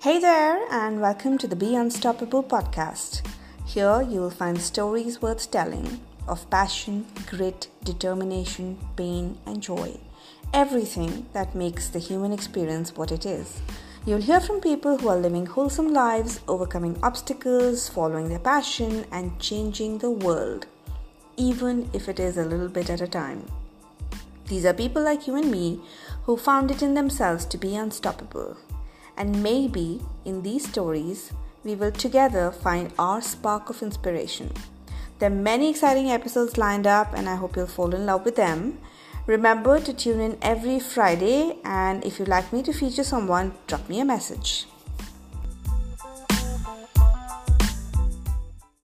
Hey there, and welcome to the Be Unstoppable podcast. Here you will find stories worth telling of passion, grit, determination, pain, and joy. Everything that makes the human experience what it is. You'll hear from people who are living wholesome lives, overcoming obstacles, following their passion, and changing the world, even if it is a little bit at a time. These are people like you and me who found it in themselves to be unstoppable. And maybe in these stories, we will together find our spark of inspiration. There are many exciting episodes lined up, and I hope you'll fall in love with them. Remember to tune in every Friday, and if you'd like me to feature someone, drop me a message.